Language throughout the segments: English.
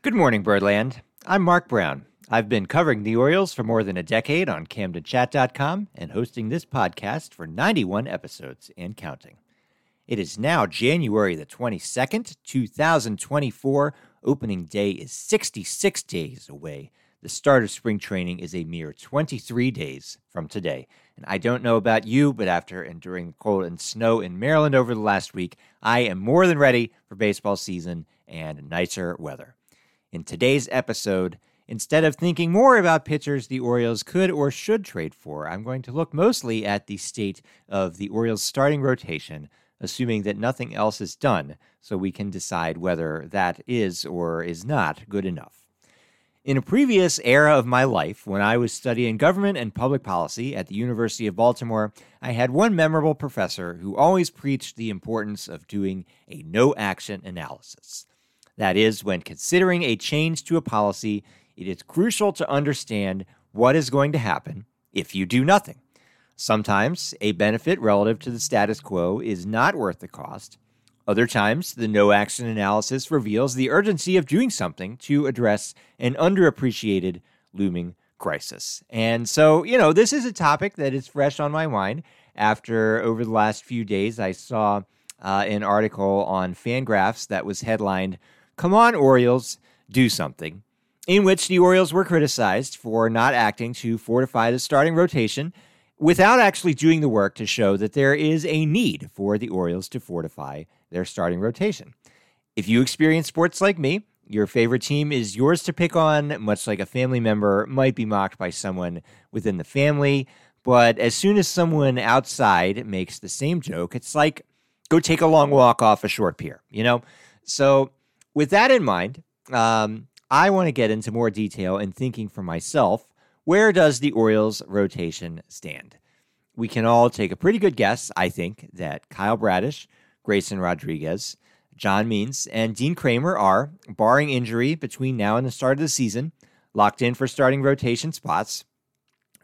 Good morning, Birdland. I'm Mark Brown. I've been covering the Orioles for more than a decade on CamdenChat.com and hosting this podcast for 91 episodes and counting. It is now January the 22nd, 2024. Opening day is 66 days away. The start of spring training is a mere 23 days from today. And I don't know about you, but after enduring cold and snow in Maryland over the last week, I am more than ready for baseball season and nicer weather. In today's episode, instead of thinking more about pitchers the Orioles could or should trade for, I'm going to look mostly at the state of the Orioles' starting rotation, assuming that nothing else is done, so we can decide whether that is or is not good enough. In a previous era of my life, when I was studying government and public policy at the University of Baltimore, I had one memorable professor who always preached the importance of doing a no action analysis. That is, when considering a change to a policy, it is crucial to understand what is going to happen if you do nothing. Sometimes a benefit relative to the status quo is not worth the cost. Other times, the no action analysis reveals the urgency of doing something to address an underappreciated looming crisis. And so, you know, this is a topic that is fresh on my mind after over the last few days I saw uh, an article on Fangraphs that was headlined, Come on, Orioles, do something, in which the Orioles were criticized for not acting to fortify the starting rotation without actually doing the work to show that there is a need for the Orioles to fortify their starting rotation. If you experience sports like me, your favorite team is yours to pick on, much like a family member might be mocked by someone within the family. But as soon as someone outside makes the same joke, it's like, go take a long walk off a short pier, you know? So, with that in mind, um, I want to get into more detail in thinking for myself where does the Orioles rotation stand? We can all take a pretty good guess, I think, that Kyle Bradish, Grayson Rodriguez, John Means, and Dean Kremer are, barring injury between now and the start of the season, locked in for starting rotation spots.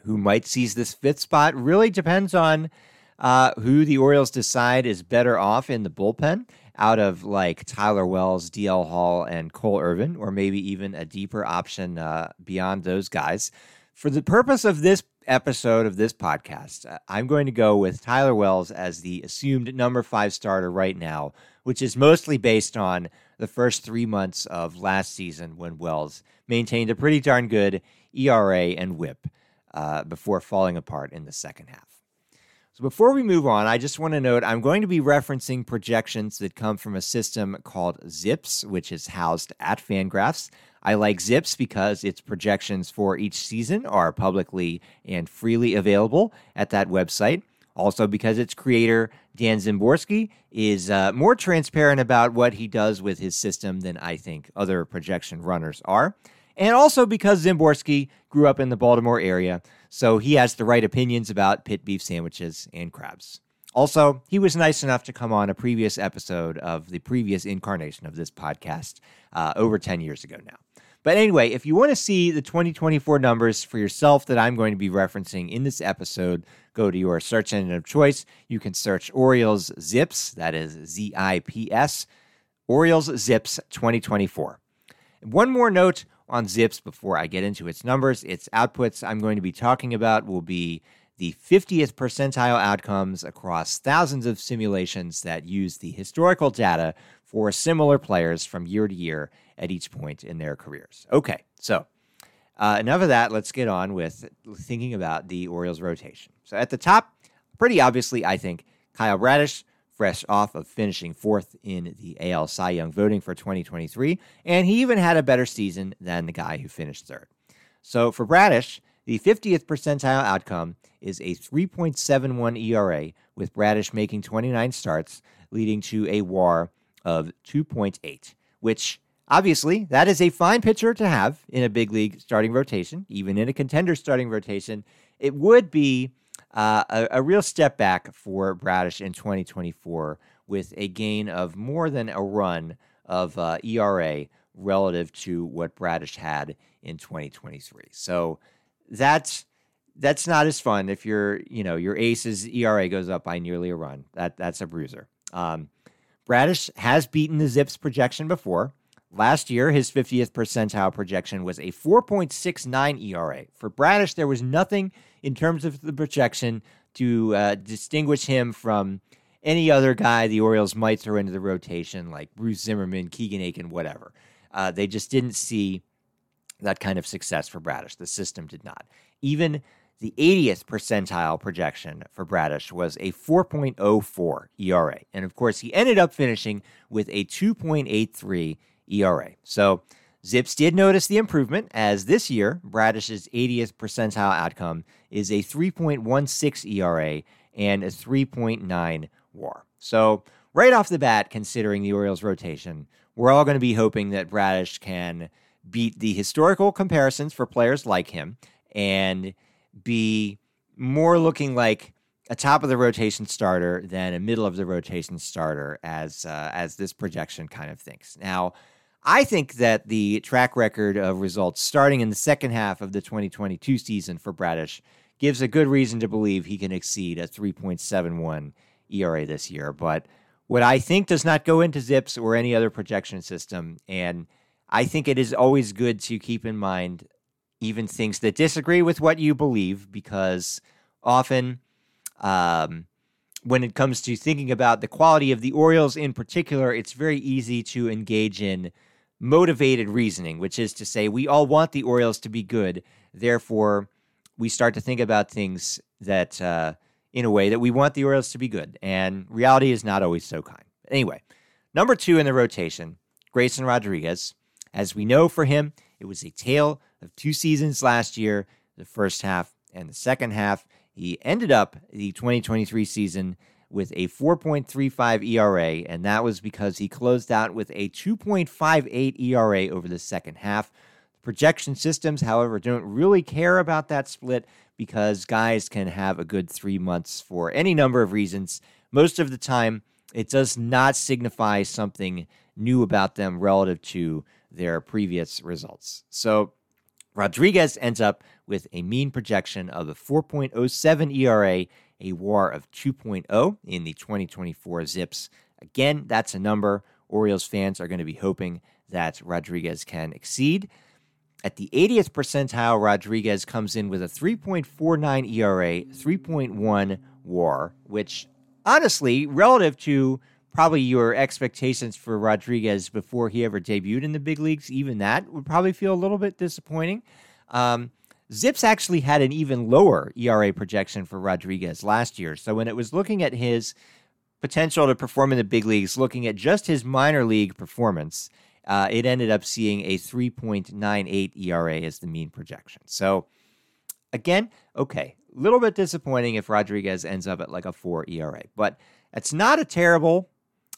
Who might seize this fifth spot really depends on uh, who the Orioles decide is better off in the bullpen out of like Tyler Wells, DL Hall, and Cole Irvin, or maybe even a deeper option uh, beyond those guys. For the purpose of this episode of this podcast, uh, I'm going to go with Tyler Wells as the assumed number five starter right now, which is mostly based on the first three months of last season when Wells maintained a pretty darn good ERA and whip uh, before falling apart in the second half. So before we move on, I just want to note I'm going to be referencing projections that come from a system called ZiPS, which is housed at Fangraphs. I like ZiPS because its projections for each season are publicly and freely available at that website. Also, because its creator, Dan Szymborski, is uh, more transparent about what he does with his system than I think other projection runners are. And also because Szymborski grew up in the Baltimore area, so he has the right opinions about pit beef sandwiches and crabs. Also, he was nice enough to come on a previous episode of the previous incarnation of this podcast uh, over 10 years ago now. But anyway, if you want to see the 2024 numbers for yourself that I'm going to be referencing in this episode, go to your search engine of choice. You can search Orioles Zips, that is Z I P S, Orioles Zips 2024. One more note on Zips before I get into its numbers. Its outputs I'm going to be talking about will be the 50th percentile outcomes across thousands of simulations that use the historical data for similar players from year to year at each point in their careers. Okay, so uh, enough of that. Let's get on with thinking about the Orioles rotation. So at the top, pretty obviously, I think Kyle Bradish fresh off of finishing fourth in the AL Cy Young voting for 2023, and he even had a better season than the guy who finished third. So for Bradish, the 50th percentile outcome is a 3.71 ERA, with Bradish making 29 starts, leading to a WAR of 2.8, which obviously that is a fine pitcher to have in a big league starting rotation, even in a contender starting rotation. It would be uh, a, a, real step back for Bradish in 2024 with a gain of more than a run of uh, ERA relative to what Bradish had in 2023. So that's that's not as fun if your you know your ace's ERA goes up by nearly a run. That that's a bruiser. Um, Bradish has beaten the Zips projection before. Last year, his 50th percentile projection was a 4.69 ERA. For Bradish, there was nothing in terms of the projection to uh, distinguish him from any other guy the Orioles might throw into the rotation, like Bruce Zimmermann, Keegan Akin, whatever. Uh, they just didn't see that kind of success for Bradish. The system did not. Even the 80th percentile projection for Bradish was a 4.04 ERA. And of course, he ended up finishing with a 2.83 ERA. So Zips did notice the improvement as this year, Bradish's 80th percentile outcome is a 3.16 ERA and a 3.9 WAR. So, right off the bat, considering the Orioles' rotation, we're all going to be hoping that Bradish can beat the historical comparisons for players like him and be more looking like a top of the rotation starter than a middle of the rotation starter as uh, as this projection kind of thinks. Now, I think that the track record of results starting in the second half of the 2022 season for Bradish gives a good reason to believe he can exceed a 3.71 ERA this year. But what I think does not go into Zips or any other projection system, and I think it is always good to keep in mind even things that disagree with what you believe, because often um, when it comes to thinking about the quality of the Orioles in particular, it's very easy to engage in motivated reasoning, which is to say, we all want the Orioles to be good. Therefore, we start to think about things that, uh, in a way, that we want the Orioles to be good. And reality is not always so kind. Anyway, number two in the rotation, Grayson Rodriguez. As we know for him, it was a tale of two seasons last year, the first half and the second half. He ended up the 2023 season with a 4.35 ERA, and that was because he closed out with a 2.58 ERA over the second half. Projection systems, however, don't really care about that split because guys can have a good three months for any number of reasons. Most of the time, it does not signify something new about them relative to their previous results. So Rodriguez ends up with a mean projection of a 4.07 ERA a WAR of 2.0 in the 2024 ZiPS. Again, that's a number Orioles fans are going to be hoping that Rodriguez can exceed. At the 80th percentile, Rodriguez comes in with a 3.49 ERA, 3.1 WAR, which honestly, relative to probably your expectations for Rodriguez before he ever debuted in the big leagues, even that would probably feel a little bit disappointing. Um, Zips actually had an even lower ERA projection for Rodriguez last year. So when it was looking at his potential to perform in the big leagues, looking at just his minor league performance, uh, it ended up seeing a 3.98 ERA as the mean projection. So again, okay, a little bit disappointing if Rodriguez ends up at like a 4 ERA, but it's not a terrible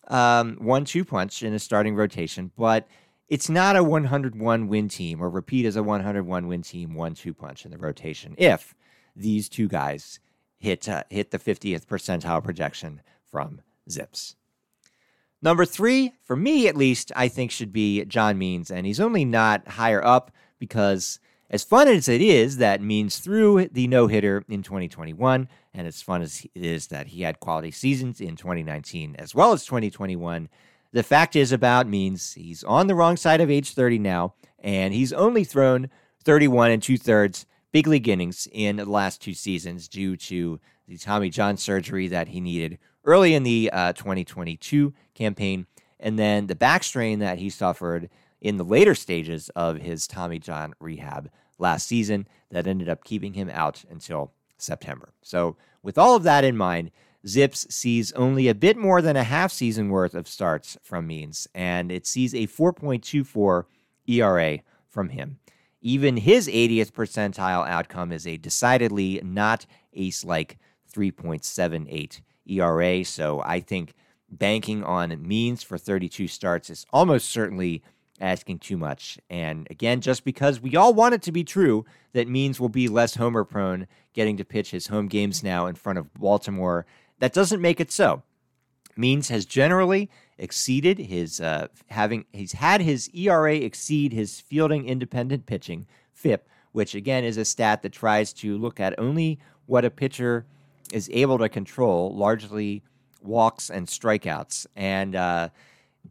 um, one-two punch in a starting rotation, but it's not a 101 win team or repeat as a 101 win team one-two punch in the rotation if these two guys hit uh, hit the 50th percentile projection from Zips. Number three, for me at least, I think should be John Means, and he's only not higher up because as fun as it is that Means threw the no hitter in 2021, and as fun as it is that he had quality seasons in 2019 as well as 2021, the fact is about Means he's on the wrong side of age 30 now, and he's only thrown 31 and two thirds big league innings in the last two seasons due to the Tommy John surgery that he needed early in the uh, 2022 campaign, and then the back strain that he suffered in the later stages of his Tommy John rehab last season that ended up keeping him out until September. So, with all of that in mind, Zips sees only a bit more than a half season worth of starts from Means, and it sees a 4.24 ERA from him. Even his 80th percentile outcome is a decidedly not ace like 3.78 ERA. So I think banking on Means for 32 starts is almost certainly asking too much. And again, just because we all want it to be true that Means will be less homer prone getting to pitch his home games now in front of Baltimore, that doesn't make it so. Means has generally exceeded his uh, having he's had his ERA exceed his fielding independent pitching FIP, which again is a stat that tries to look at only what a pitcher is able to control, largely walks and strikeouts, and uh,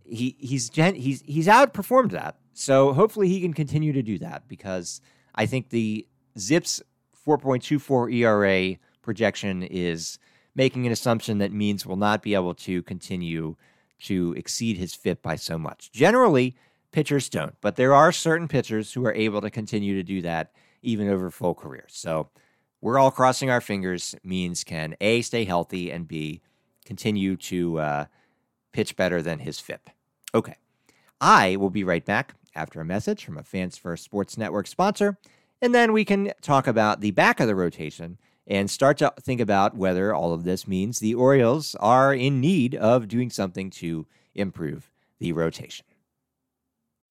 he he's he's he's outperformed that. So hopefully he can continue to do that because I think the Zips 4.24 ERA projection is making an assumption that Means will not be able to continue to exceed his FIP by so much. Generally, pitchers don't, but there are certain pitchers who are able to continue to do that even over full careers. So we're all crossing our fingers. Means can A, stay healthy, and B, continue to uh, pitch better than his FIP. Okay. I will be right back after a message from a Fans First Sports Network sponsor, and then we can talk about the back of the rotation and start to think about whether all of this means the Orioles are in need of doing something to improve the rotation.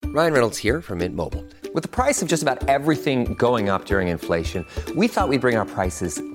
Ryan Reynolds here from Mint Mobile. With the price of just about everything going up during inflation, we thought we'd bring our prices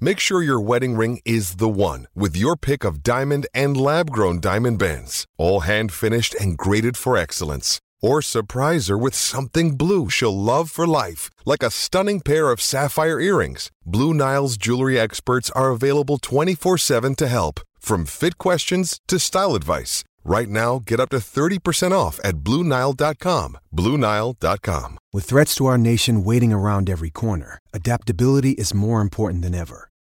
Make sure your wedding ring is the one with your pick of diamond and lab grown diamond bands, all hand finished and graded for excellence. Or surprise her with something blue she'll love for life, like a stunning pair of sapphire earrings. Blue Nile's jewelry experts are available 24 7 to help, from fit questions to style advice. Right now, get up to 30% off at BlueNile.com. BlueNile.com. With threats to our nation waiting around every corner, adaptability is more important than ever.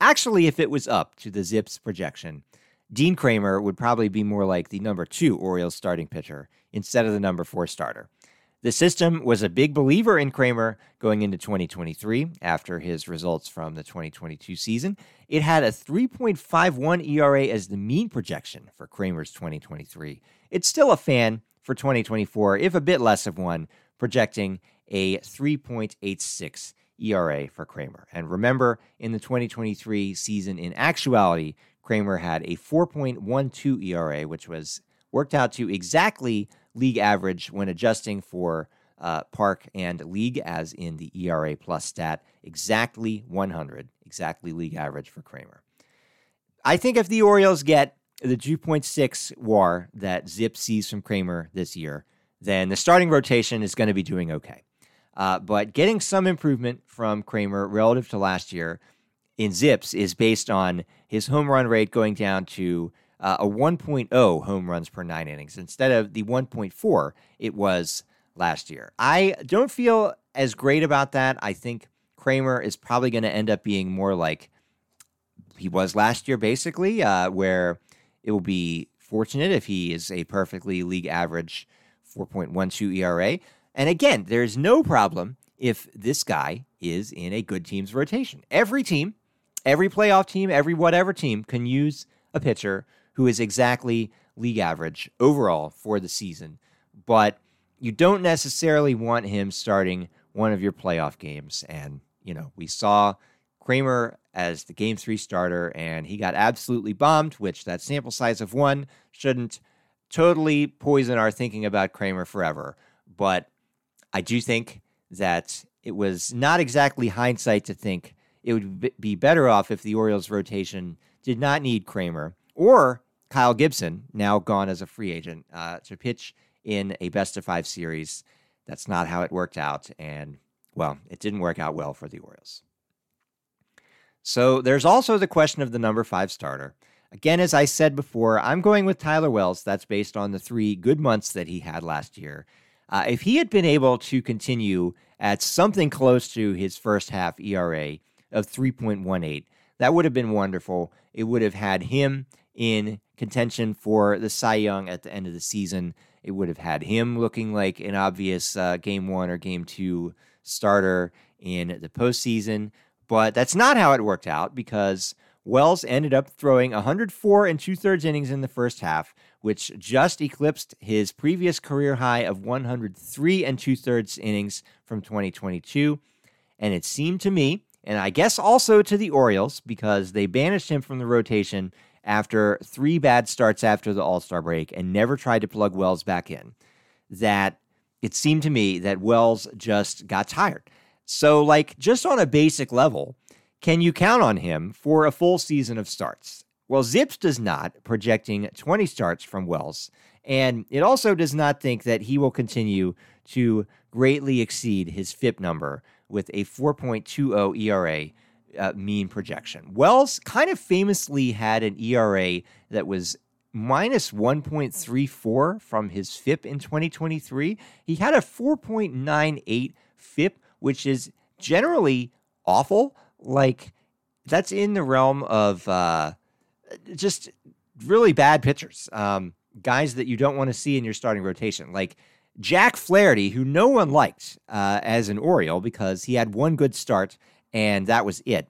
actually, if it was up to the Zips projection, Dean Kremer would probably be more like the number two Orioles starting pitcher instead of the number four starter. The system was a big believer in Kremer going into 2023 after his results from the 2022 season. It had a 3.51 ERA as the mean projection for Kremer's 2023. It's still a fan for 2024, if a bit less of one, projecting a 3.86 ERA for Kremer. And remember, in the 2023 season, in actuality, Kremer had a 4.12 ERA, which was worked out to exactly league average when adjusting for uh, park and league, as in the ERA plus stat, exactly 100, exactly league average for Kremer. I think if the Orioles get the 2.6 WAR that Zip sees from Kremer this year, then the starting rotation is going to be doing okay. Uh, but getting some improvement from Kremer relative to last year in Zips is based on his home run rate going down to uh, a 1.0 home runs per nine innings instead of the 1.4 it was last year. I don't feel as great about that. I think Kremer is probably going to end up being more like he was last year, basically, uh, where it will be fortunate if he is a perfectly league average 4.12 ERA. And again, there's no problem if this guy is in a good team's rotation. Every team, every playoff team, every whatever team can use a pitcher who is exactly league average overall for the season. But you don't necessarily want him starting one of your playoff games. And, you know, we saw Kremer as the game three starter, and he got absolutely bombed, which that sample size of one shouldn't totally poison our thinking about Kremer forever. But I do think that it was not exactly hindsight to think it would be better off if the Orioles rotation did not need Kremer or Kyle Gibson, now gone as a free agent, uh, to pitch in a best of five series. That's not how it worked out. And, well, it didn't work out well for the Orioles. So there's also the question of the number five starter. Again, as I said before, I'm going with Tyler Wells. That's based on the three good months that he had last year. Uh, if he had been able to continue at something close to his first half ERA of 3.18, that would have been wonderful. It would have had him in contention for the Cy Young at the end of the season. It would have had him looking like an obvious uh, game one or game two starter in the postseason. But that's not how it worked out because Wells ended up throwing 104 and two thirds innings in the first half, which just eclipsed his previous career high of 103 and two thirds innings from 2022. And it seemed to me, and I guess also to the Orioles, because they banished him from the rotation after three bad starts after the All Star break and never tried to plug Wells back in, that it seemed to me that Wells just got tired. So, like, just on a basic level, can you count on him for a full season of starts? Well, Zips does not, projecting 20 starts from Wells, and it also does not think that he will continue to greatly exceed his FIP number with a 4.20 ERA uh, mean projection. Wells kind of famously had an ERA that was minus 1.34 from his FIP in 2023. He had a 4.98 FIP, which is generally awful. Like, that's in the realm of uh, just really bad pitchers, um, guys that you don't want to see in your starting rotation. Like Jack Flaherty, who no one liked uh, as an Oriole because he had one good start and that was it.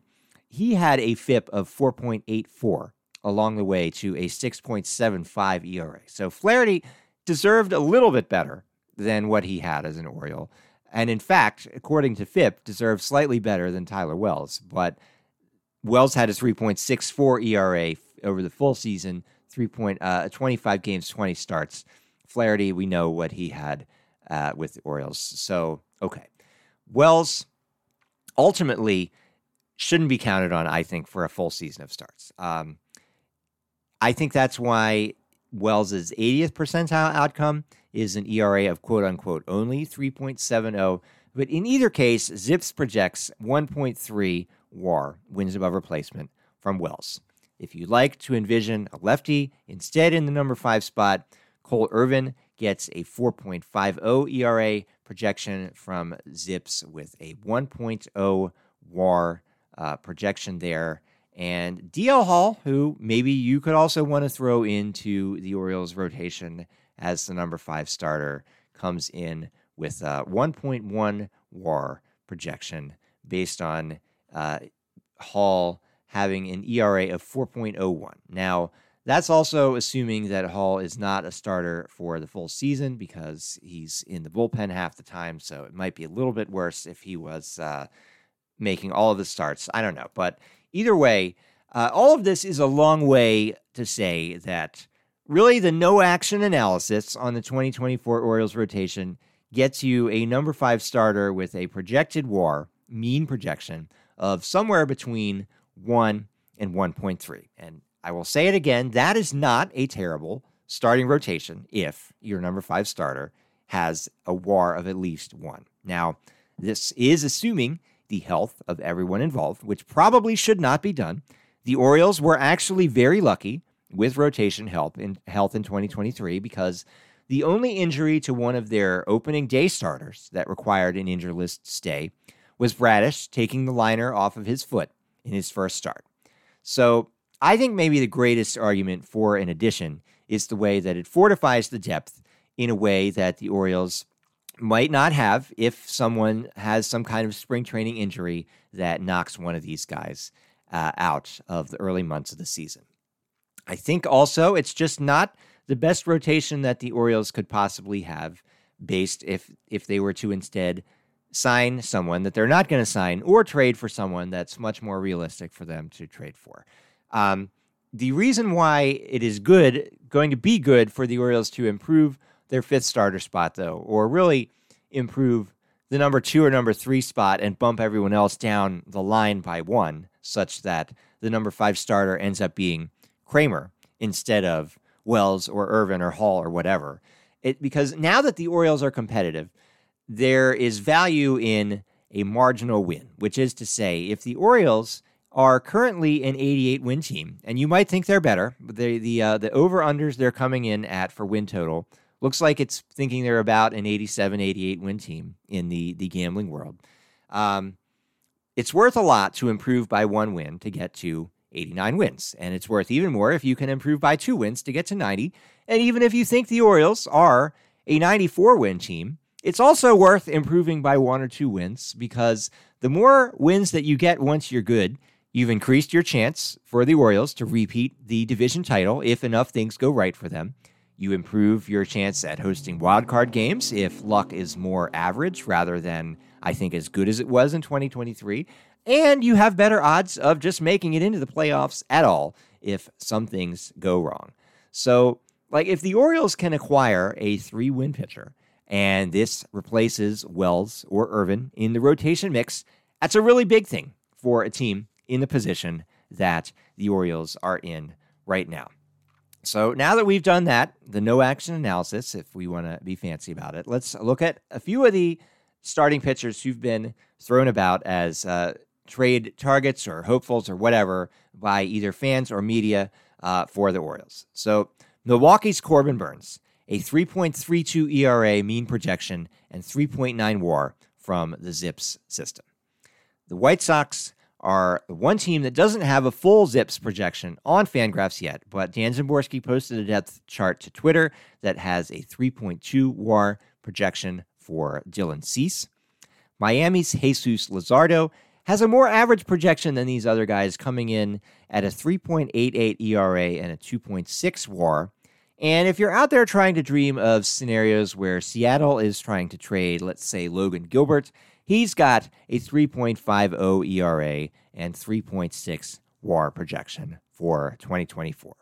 He had a FIP of 4.84 along the way to a 6.75 ERA. So Flaherty deserved a little bit better than what he had as an Oriole. And in fact, according to FIP, deserved slightly better than Tyler Wells. But Wells had a 3.64 ERA over the full season, 3. Point, uh, 25 games, 20 starts. Flaherty, we know what he had uh, with the Orioles. So, okay. Wells ultimately shouldn't be counted on, I think, for a full season of starts. Um, I think that's why Wells's 80th percentile outcome is an ERA of quote unquote only 3.70. But in either case, Zips projects 1.3 WAR, wins above replacement, from Wells. If you'd like to envision a lefty instead in the number five spot, Cole Irvin gets a 4.50 ERA projection from Zips with a 1.0 WAR uh, projection there. And DL Hall, who maybe you could also want to throw into the Orioles rotation as the number five starter, comes in with a 1.1 WAR projection based on uh, Hall having an ERA of 4.01. Now, that's also assuming that Hall is not a starter for the full season because he's in the bullpen half the time. So it might be a little bit worse if he was uh, making all of the starts. I don't know. But either way, uh, all of this is a long way to say that really the no action analysis on the 2024 Orioles rotation gets you a number five starter with a projected war, mean projection of somewhere between 1 and 1.3. And I will say it again that is not a terrible starting rotation if your number five starter has a war of at least one. Now, this is assuming the health of everyone involved, which probably should not be done. The Orioles were actually very lucky with rotation help in health in 2023 because the only injury to one of their opening day starters that required an injured list stay was Bradish taking the liner off of his foot in his first start. So I think maybe the greatest argument for an addition is the way that it fortifies the depth in a way that the Orioles might not have if someone has some kind of spring training injury that knocks one of these guys uh, out of the early months of the season. I think also it's just not the best rotation that the Orioles could possibly have based if if they were to instead sign someone that they're not going to sign or trade for someone that's much more realistic for them to trade for. Um, the reason why it is good, going to be good for the Orioles to improve their fifth starter spot, though, or really improve the number two or number three spot and bump everyone else down the line by one, such that the number five starter ends up being Kremer instead of Wells or Irvin or Hall or whatever. It, because now that the Orioles are competitive, there is value in a marginal win, which is to say, if the Orioles are currently an 88 win team, and you might think they're better. But the the uh, the over unders they're coming in at for win total looks like it's thinking they're about an 87, 88 win team in the the gambling world. Um, it's worth a lot to improve by one win to get to 89 wins, and it's worth even more if you can improve by two wins to get to 90. And even if you think the Orioles are a 94 win team, it's also worth improving by one or two wins because the more wins that you get once you're good, You've increased your chance for the Orioles to repeat the division title if enough things go right for them. You improve your chance at hosting wildcard games if luck is more average rather than, I think, as good as it was in 2023. And you have better odds of just making it into the playoffs at all if some things go wrong. So, like, if the Orioles can acquire a three win pitcher and this replaces Wells or Irvin in the rotation mix, that's a really big thing for a team in the position that the Orioles are in right now. So now that we've done that, the no action analysis, if we want to be fancy about it, let's look at a few of the starting pitchers who've been thrown about as uh, trade targets or hopefuls or whatever by either fans or media uh, for the Orioles. So Milwaukee's Corbin Burnes, a 3.32 ERA mean projection and 3.9 WAR from the ZiPS system. The White Sox are one team that doesn't have a full ZiPS projection on Fangraphs yet, but Dan Szymborski posted a depth chart to Twitter that has a 3.2 WAR projection for Dylan Cease. Miami's Jesus Luzardo has a more average projection than these other guys, coming in at a 3.88 ERA and a 2.6 WAR. And if you're out there trying to dream of scenarios where Seattle is trying to trade, let's say Logan Gilbert, He's got a 3.50 ERA and 3.6 WAR projection for 2024.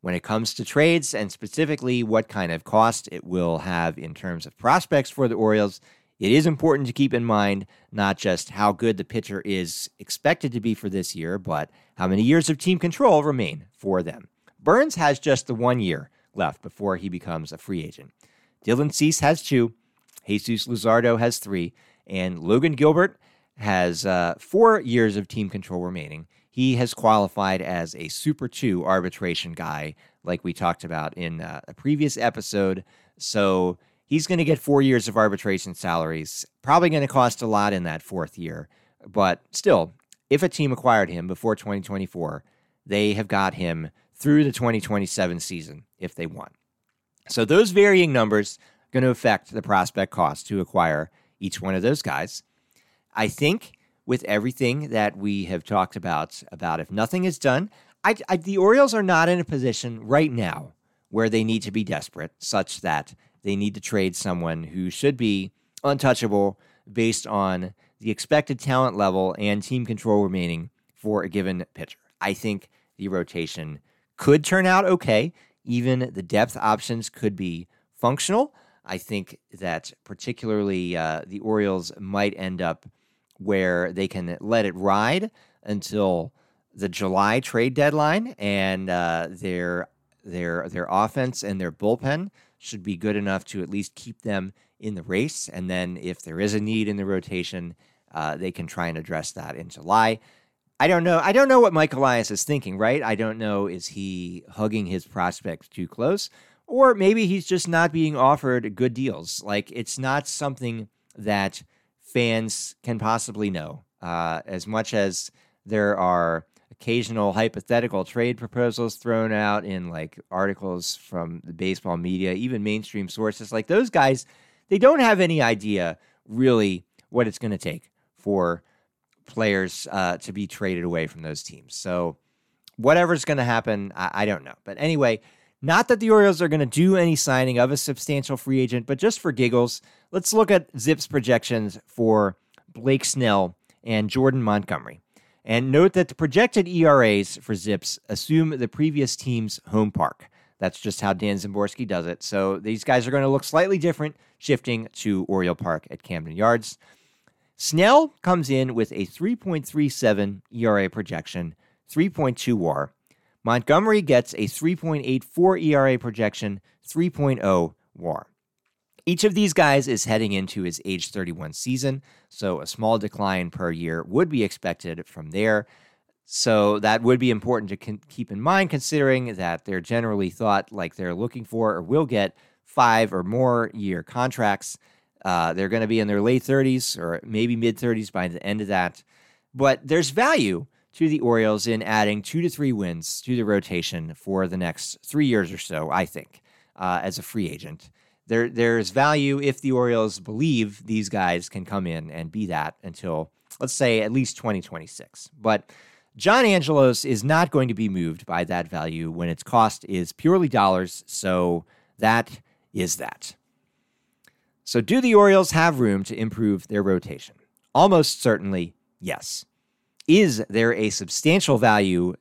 When it comes to trades and specifically what kind of cost it will have in terms of prospects for the Orioles, it is important to keep in mind not just how good the pitcher is expected to be for this year, but how many years of team control remain for them. Burnes has just the one year left before he becomes a free agent. Dylan Cease has two, Jesus Luzardo has three, and Logan Gilbert has uh, four years of team control remaining. He has qualified as a Super 2 arbitration guy, like we talked about in uh, a previous episode. So he's going to get four years of arbitration salaries, probably going to cost a lot in that fourth year. But still, if a team acquired him before 2024, they have got him through the 2027 season if they want. So those varying numbers going to affect the prospect cost to acquire each one of those guys. I think with everything that we have talked about, about if nothing is done, I, I, the Orioles are not in a position right now where they need to be desperate, such that they need to trade someone who should be untouchable based on the expected talent level and team control remaining for a given pitcher. I think the rotation could turn out okay. Even the depth options could be functional. I think that particularly uh, the Orioles might end up where they can let it ride until the July trade deadline, and uh, their their their offense and their bullpen should be good enough to at least keep them in the race. And then if there is a need in the rotation, uh, they can try and address that in July. I don't know. I don't know what Mike Elias is thinking, right? I don't know. Is he hugging his prospects too close? Or maybe he's just not being offered good deals. Like it's not something that fans can possibly know. Uh, as much as there are occasional hypothetical trade proposals thrown out in like articles from the baseball media, even mainstream sources, like those guys, they don't have any idea really what it's going to take for players uh, to be traded away from those teams. So whatever's going to happen, I, I don't know. But anyway, not that the Orioles are going to do any signing of a substantial free agent, but just for giggles, let's look at Zip's projections for Blake Snell and Jordan Montgomery. And note that the projected ERAs for Zips assume the previous team's home park. That's just how Dan Szymborski does it. So these guys are going to look slightly different, shifting to Oriole Park at Camden Yards. Snell comes in with a 3.37 ERA projection, 3.2 WAR. Montgomery gets a 3.84 ERA projection, 3.0 WAR. Each of these guys is heading into his age 31 season, so a small decline per year would be expected from there. So that would be important to con- keep in mind, considering that they're generally thought like they're looking for or will get five or more year contracts. Uh, they're going to be in their late 30s or maybe mid 30s by the end of that. But there's value to the Orioles in adding two to three wins to the rotation for the next three years or so, I think, uh, as a free agent. There, there's value if the Orioles believe these guys can come in and be that until, let's say, at least 2026. But John Angelos is not going to be moved by that value when its cost is purely dollars. So that is that. So, do the Orioles have room to improve their rotation? Almost certainly, yes. Is there a substantial value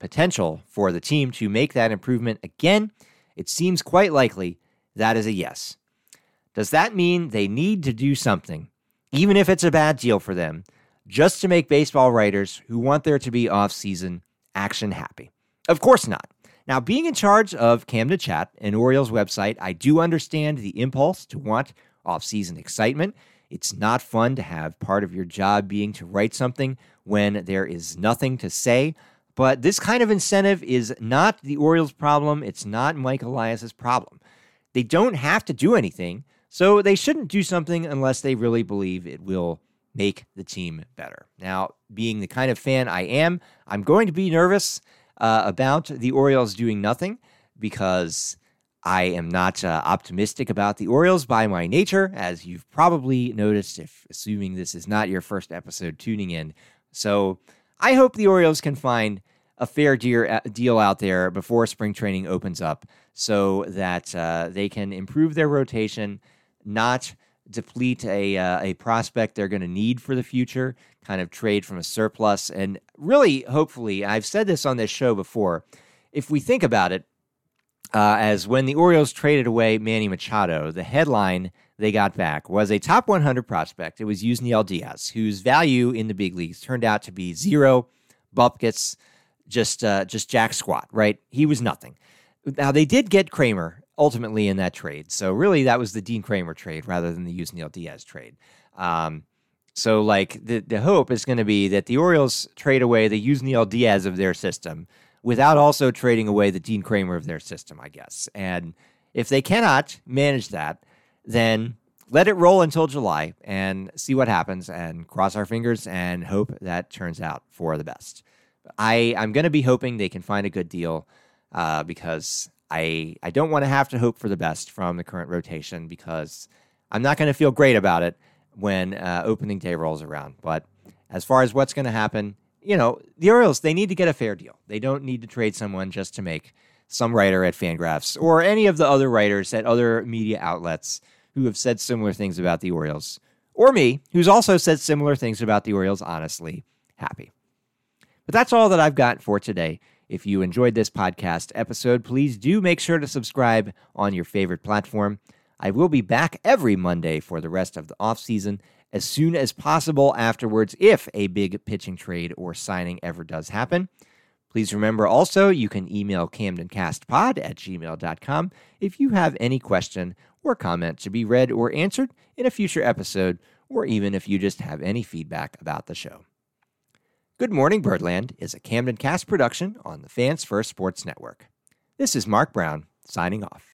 potential for the team to make that improvement again? It seems quite likely that is a yes. Does that mean they need to do something, even if it's a bad deal for them, just to make baseball writers who want there to be off-season action happy? Of course not. Now, being in charge of Camden Chat, an Orioles website, I do understand the impulse to want off-season excitement. It's not fun to have part of your job being to write something when there is nothing to say. But this kind of incentive is not the Orioles' problem. It's not Mike Elias's problem. They don't have to do anything, so they shouldn't do something unless they really believe it will make the team better. Now, being the kind of fan I am, I'm going to be nervous uh, about the Orioles doing nothing because I am not uh, optimistic about the Orioles by my nature, as you've probably noticed, if assuming this is not your first episode tuning in. So I hope the Orioles can find a fair uh, deal out there before spring training opens up so that uh, they can improve their rotation, not deplete a, uh, a prospect they're going to need for the future, kind of trade from a surplus. And really, hopefully, I've said this on this show before, if we think about it, uh, as when the Orioles traded away Manny Machado, the headline they got back was a top 100 prospect. It was Yusniel Diaz, whose value in the big leagues turned out to be zero bupkis, just uh, just jack squat. Right? He was nothing. Now they did get Kremer ultimately in that trade, so really that was the Dean Kremer trade rather than the Yusniel Diaz trade. Um, so like the the hope is going to be that the Orioles trade away the Yusniel Diaz of their system without also trading away the Dean Kremer of their system, I guess. And if they cannot manage that, then let it roll until July and see what happens and cross our fingers and hope that turns out for the best. I, I'm going to be hoping they can find a good deal uh, because I, I don't want to have to hope for the best from the current rotation because I'm not going to feel great about it when uh, opening day rolls around. But as far as what's going to happen, you know, the Orioles, they need to get a fair deal. They don't need to trade someone just to make some writer at Fangraphs or any of the other writers at other media outlets who have said similar things about the Orioles, or me, who's also said similar things about the Orioles, honestly, happy. But that's all that I've got for today. If you enjoyed this podcast episode, please do make sure to subscribe on your favorite platform. I will be back every Monday for the rest of the offseason as soon as possible afterwards if a big pitching trade or signing ever does happen. Please remember also you can email camdencastpod at gmail.com if you have any question or comment to be read or answered in a future episode, or even if you just have any feedback about the show. Good Morning Birdland is a Camden Cast production on the Fans First Sports Network. This is Mark Brown signing off.